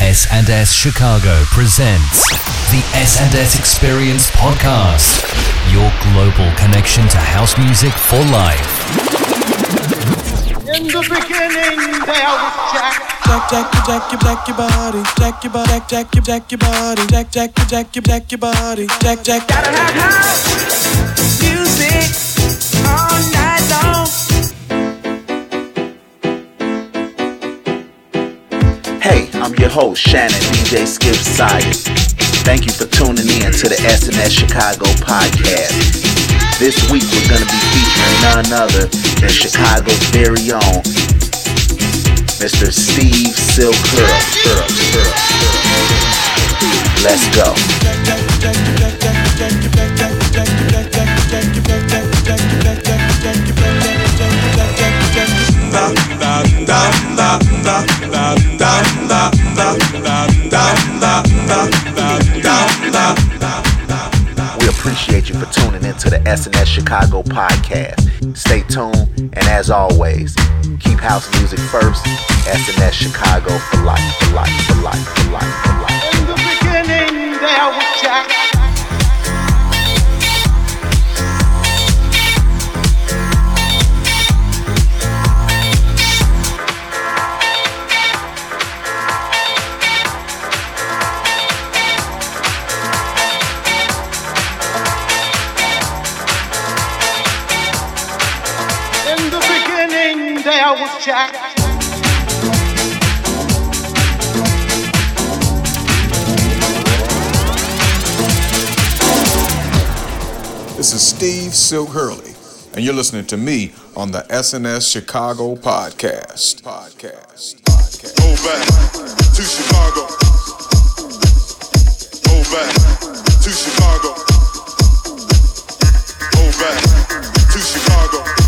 S&S Chicago presents the S&S Experience Podcast, your global connection to house music for life. In the beginning, there was Jack. Jack, Jack, Jack, your, Jack, your body, Jack, your body, Jack, Jack, your, Jack, your body, Jack, Jack, your, Jack, your, Jack, your body, Jack, Jack. Gotta have house your host, Shannon DJ Skip Sires. Thank you for tuning in to the S&S Chicago podcast. This week we're going to be featuring none other than Chicago's very own Mr. Steve Silk Let's go. We appreciate you for tuning into the S&S Chicago podcast. Stay tuned, and as always, keep house music first. S&S Chicago for life, for life, for life, for life, for life. In the beginning, there was Jack. Beginning, was Jack. This is Steve Silk Hurley, and you're listening to me on the S&S Chicago podcast. Podcast. Podcast. Go back to Chicago. Go back to Chicago. Go back to Chicago.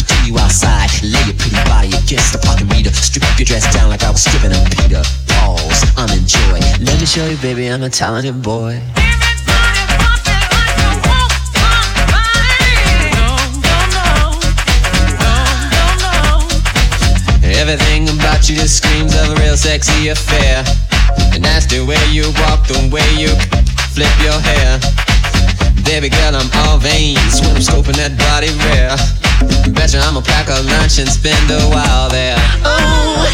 Could continue outside. Lay your pretty body against the parking meter. Strip your dress down like I was stripping a Peter. Pause, I'm enjoy. Let me show you, baby, I'm a talented boy. Everything about you just screams of a real sexy affair. And that's the way you walk, the way you flip your hair. Baby girl, I'm all veins when I'm scoping that body rare. Betcha I'ma pack a lunch and spend a while there. Oh,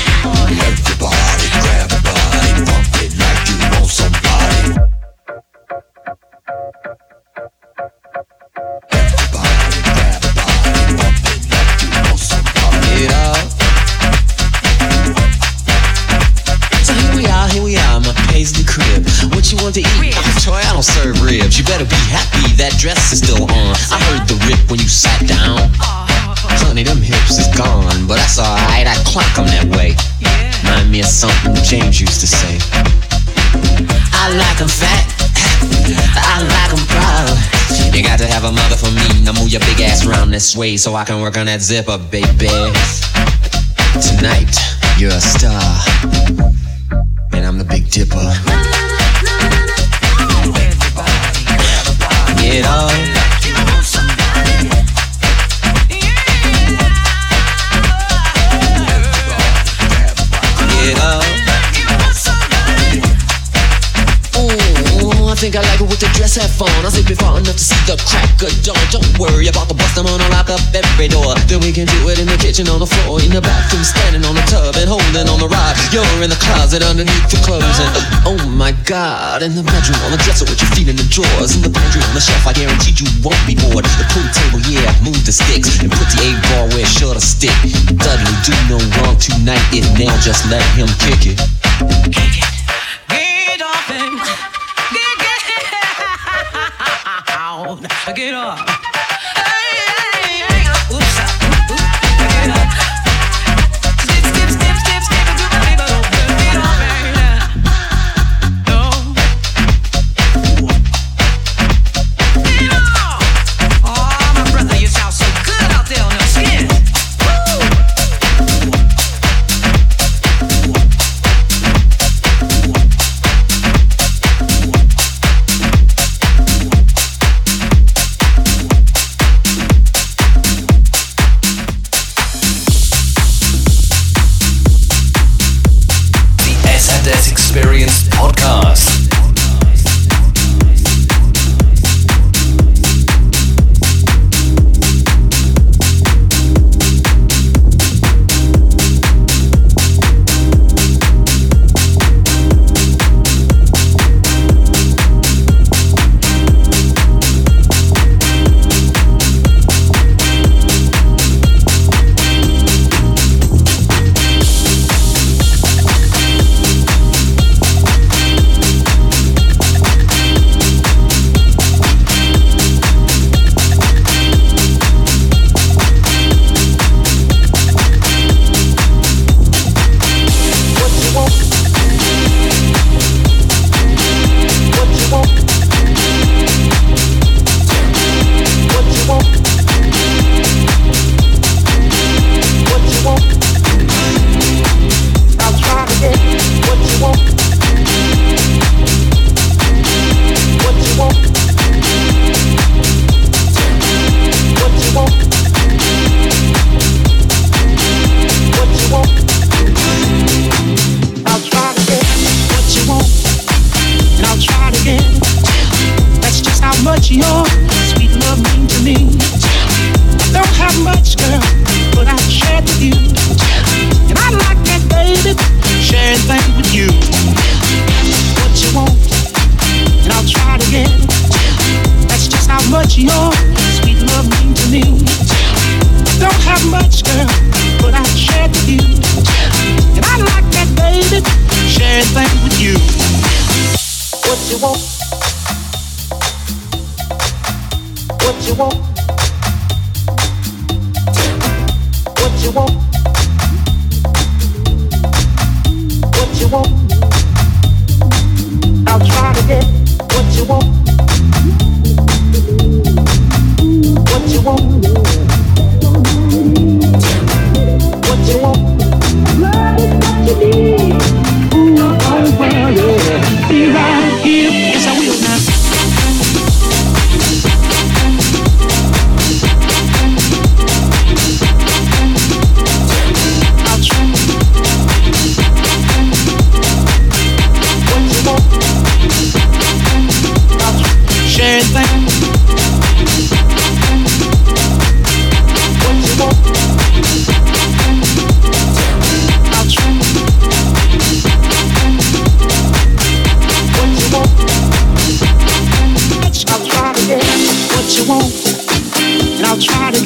Everybody grab a body, pump it like you want somebody. Everybody grab a body, pump it like you want somebody. So here we are, here we are, my paisley crib. What you want to eat? I'm Troy, I don't serve ribs. You better be happy that dress is still on. I heard the rip when you sat down. Honey, them hips is gone, but that's alright. I clock 'em that way. Remind me of something James used to say. I like 'em fat. I like 'em proud. You got to have a mother for me. Now move your big ass around this way so I can work on that zipper, baby. Tonight, you're a star. And I'm the Big Dipper. Get on. Think I like it with the dress hat on. I sleep it far enough to see the crack of dawn. Don't worry about the bust, I'm gonna lock up every door. Then we can do it in the kitchen, on the floor, in the bathroom, standing on the tub and holding on the rod. You're in the closet underneath the clothes, and oh my god, in the bedroom, on the dresser with your feet in the drawers, in the pantry, on the shelf, I guarantee you won't be bored. The pool table, yeah, move the sticks and put the eight ball where it should stick. Dudley, do no wrong tonight. If nail, just let him kick it. Kick Get off get, get up.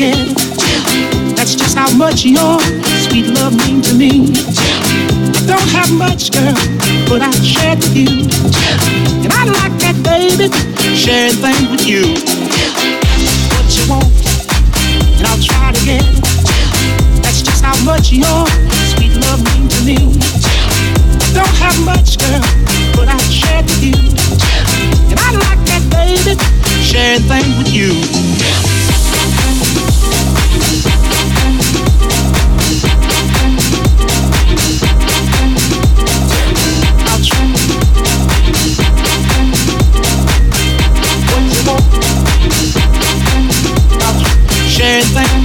again. That's just how much your sweet love means to me. I don't have much, girl, but I shared with you. And I like that, baby, sharing things with you. What you want, and I'll try to get. That's just how much your sweet love means to me. I don't have much, girl, but I shared with you. And I like that, baby, sharing things with you. everything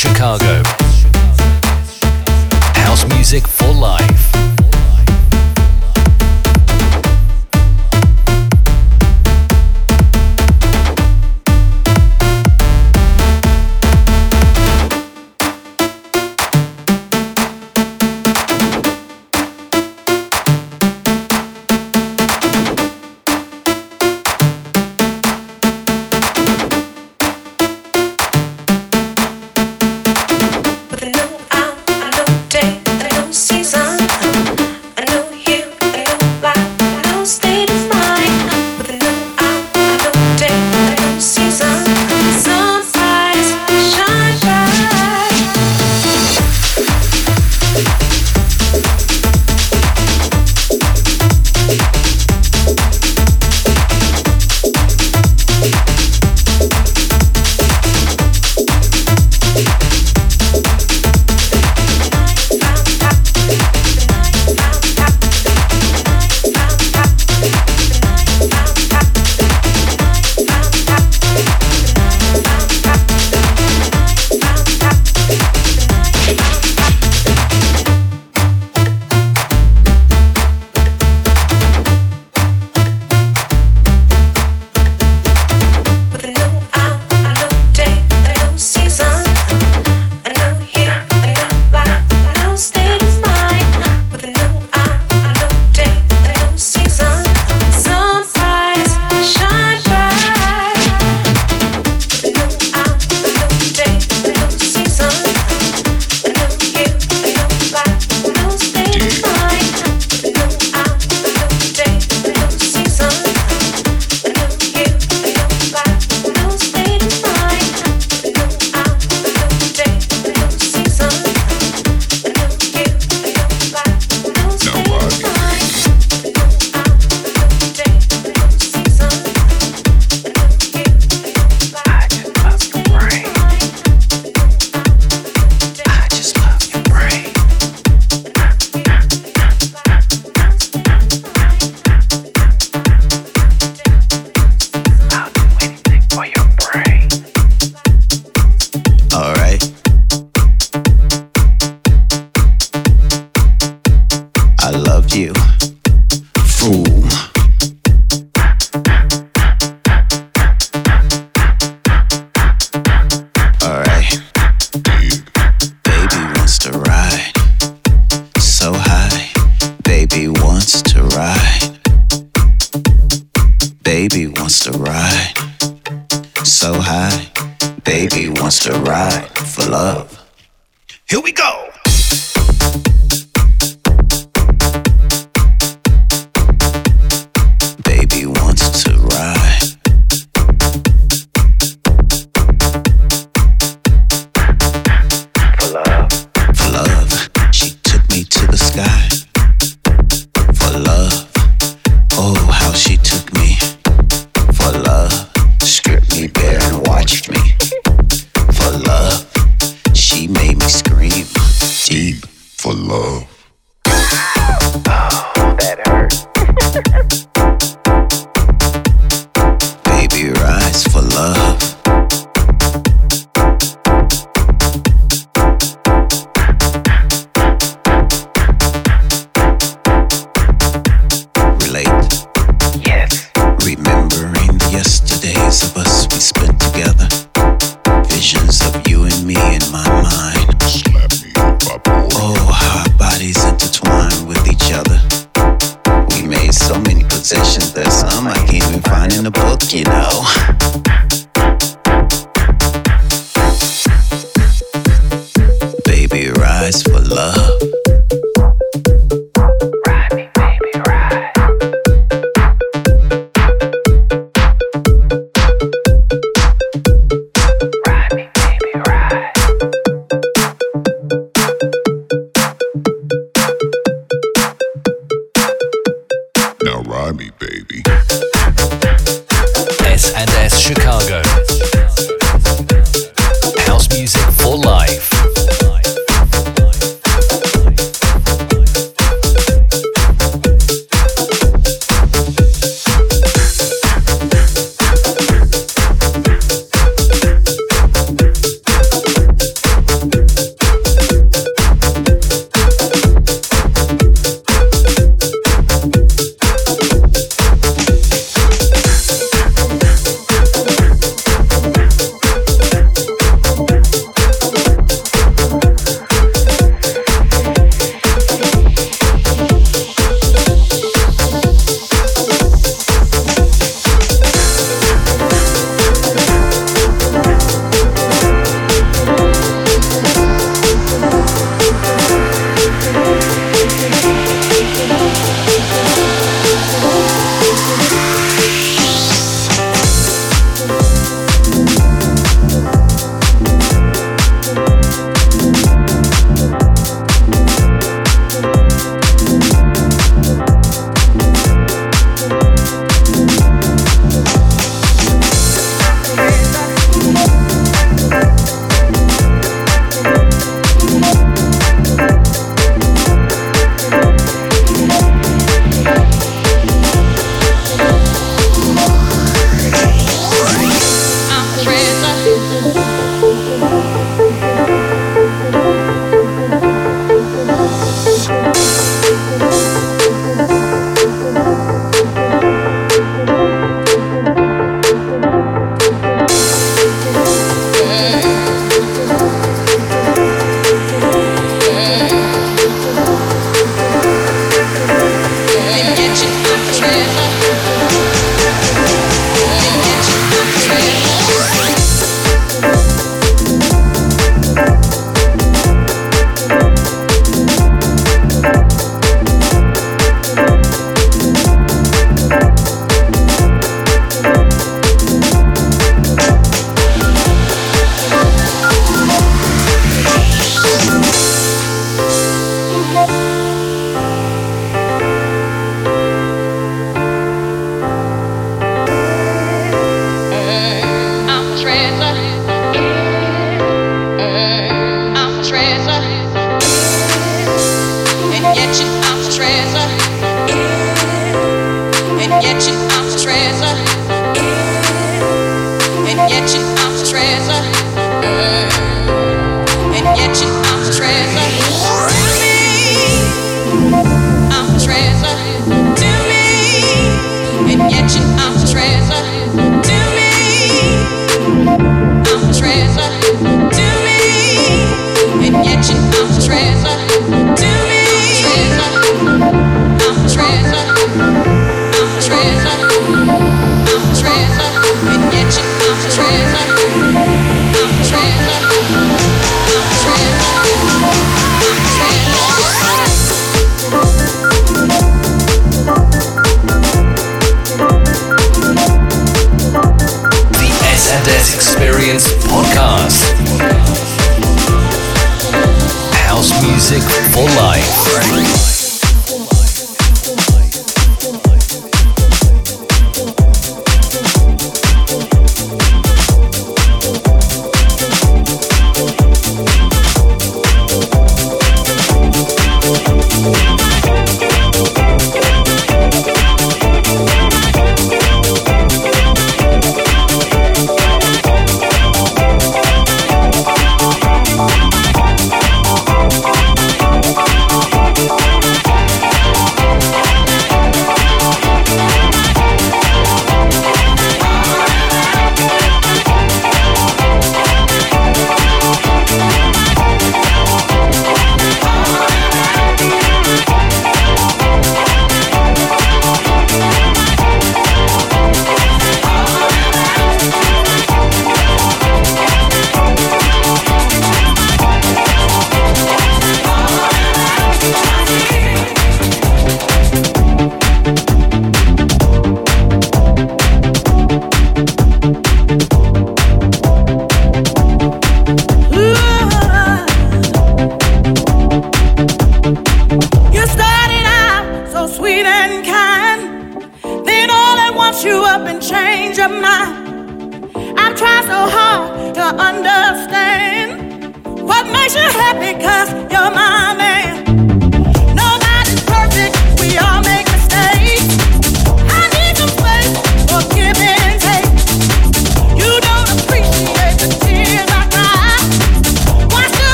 Chicago. House music for life.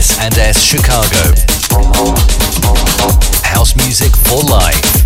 S&S Chicago. House music for life.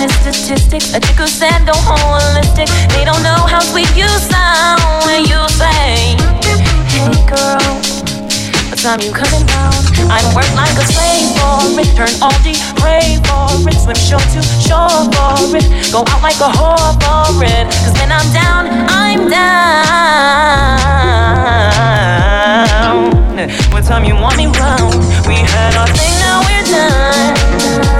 in statistics. A tickle said go holistic. They don't know how sweet you sound when you say, Hey girl, what time you coming down? I'm worked like a slave for it. Turn all the pray for it. Swim shore to shore for it. Go out like a whore for it. Cause when I'm down, I'm down. What time you want me round? We had our thing, now we're done.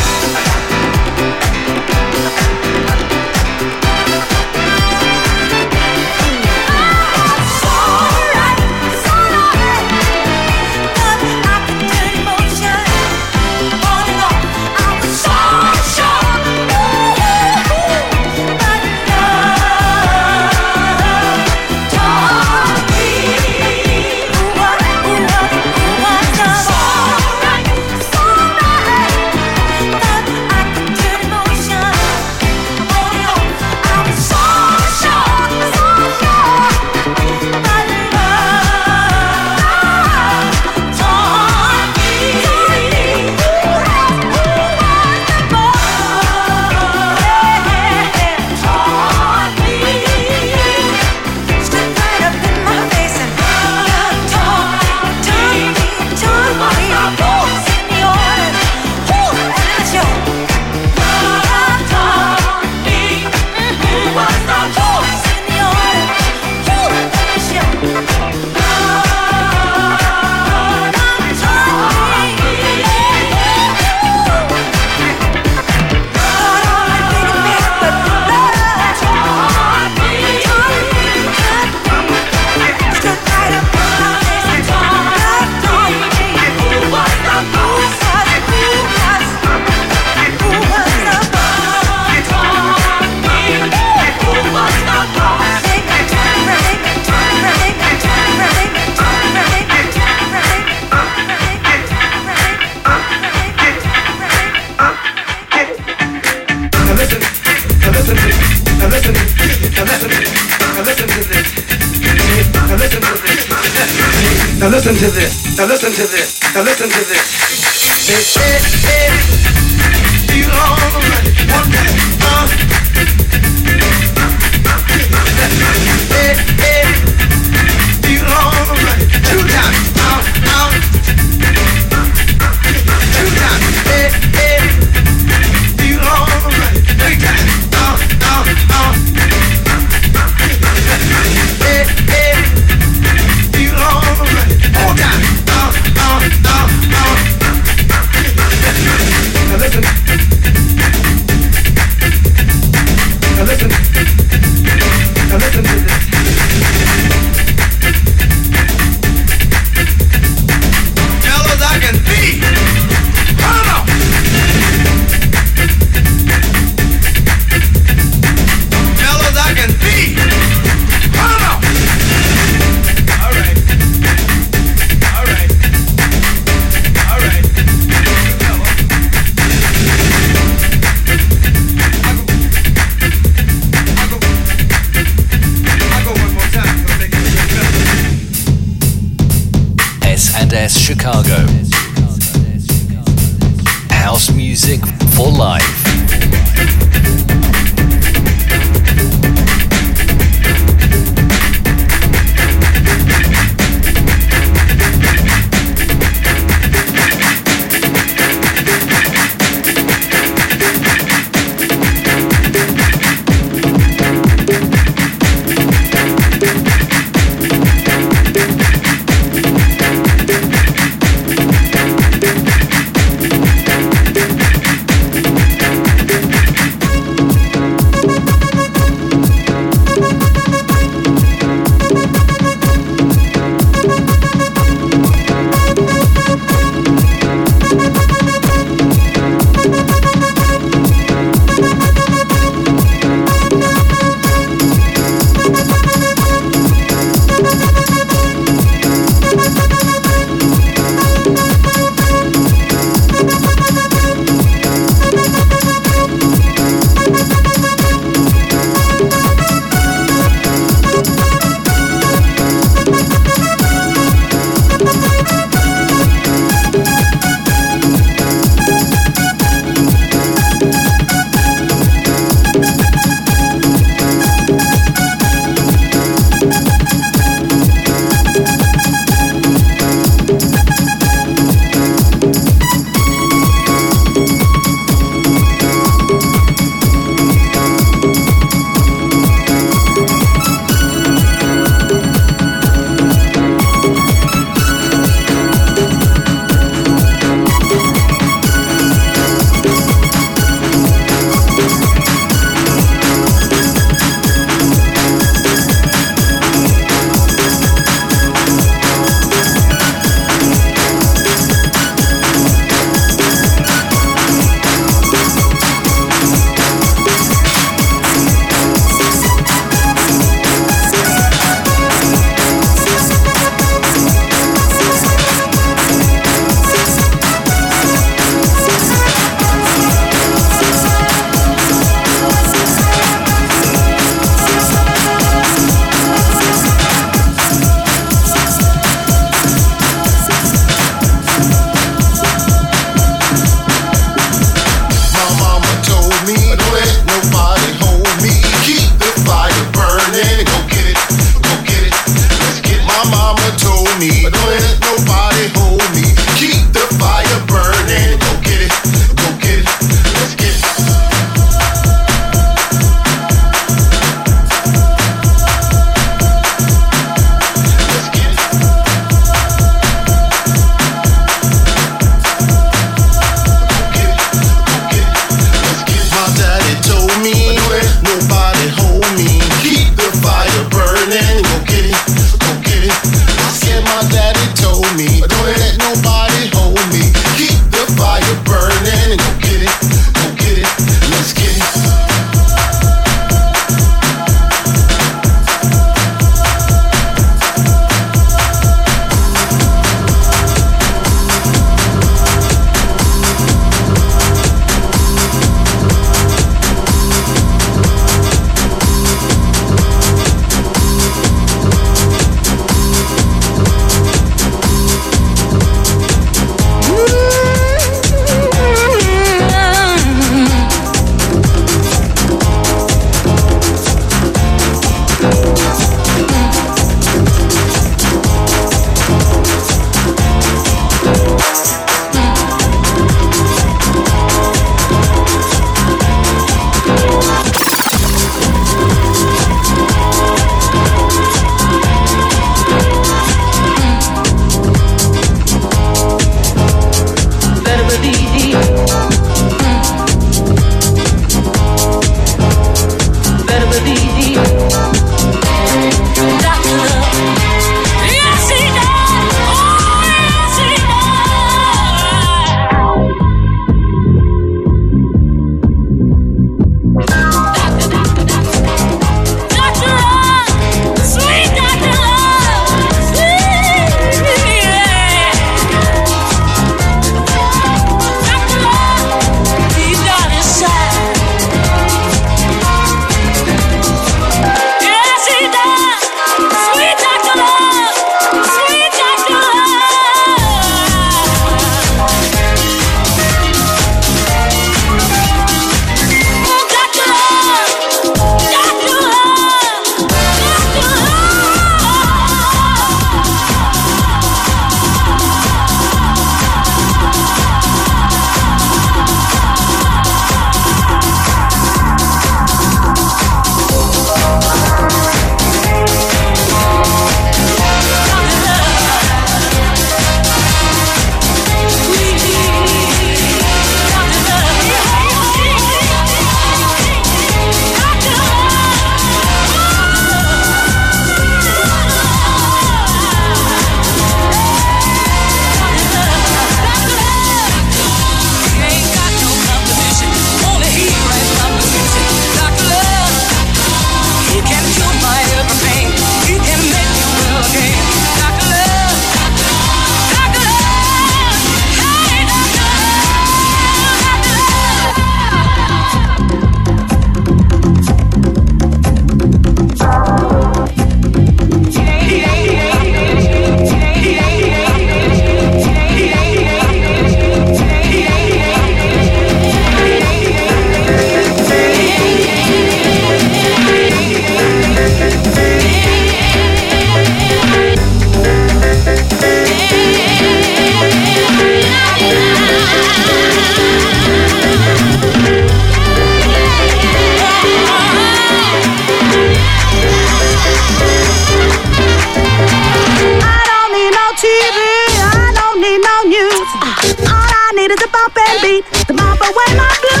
Up and beat the mob away my blues.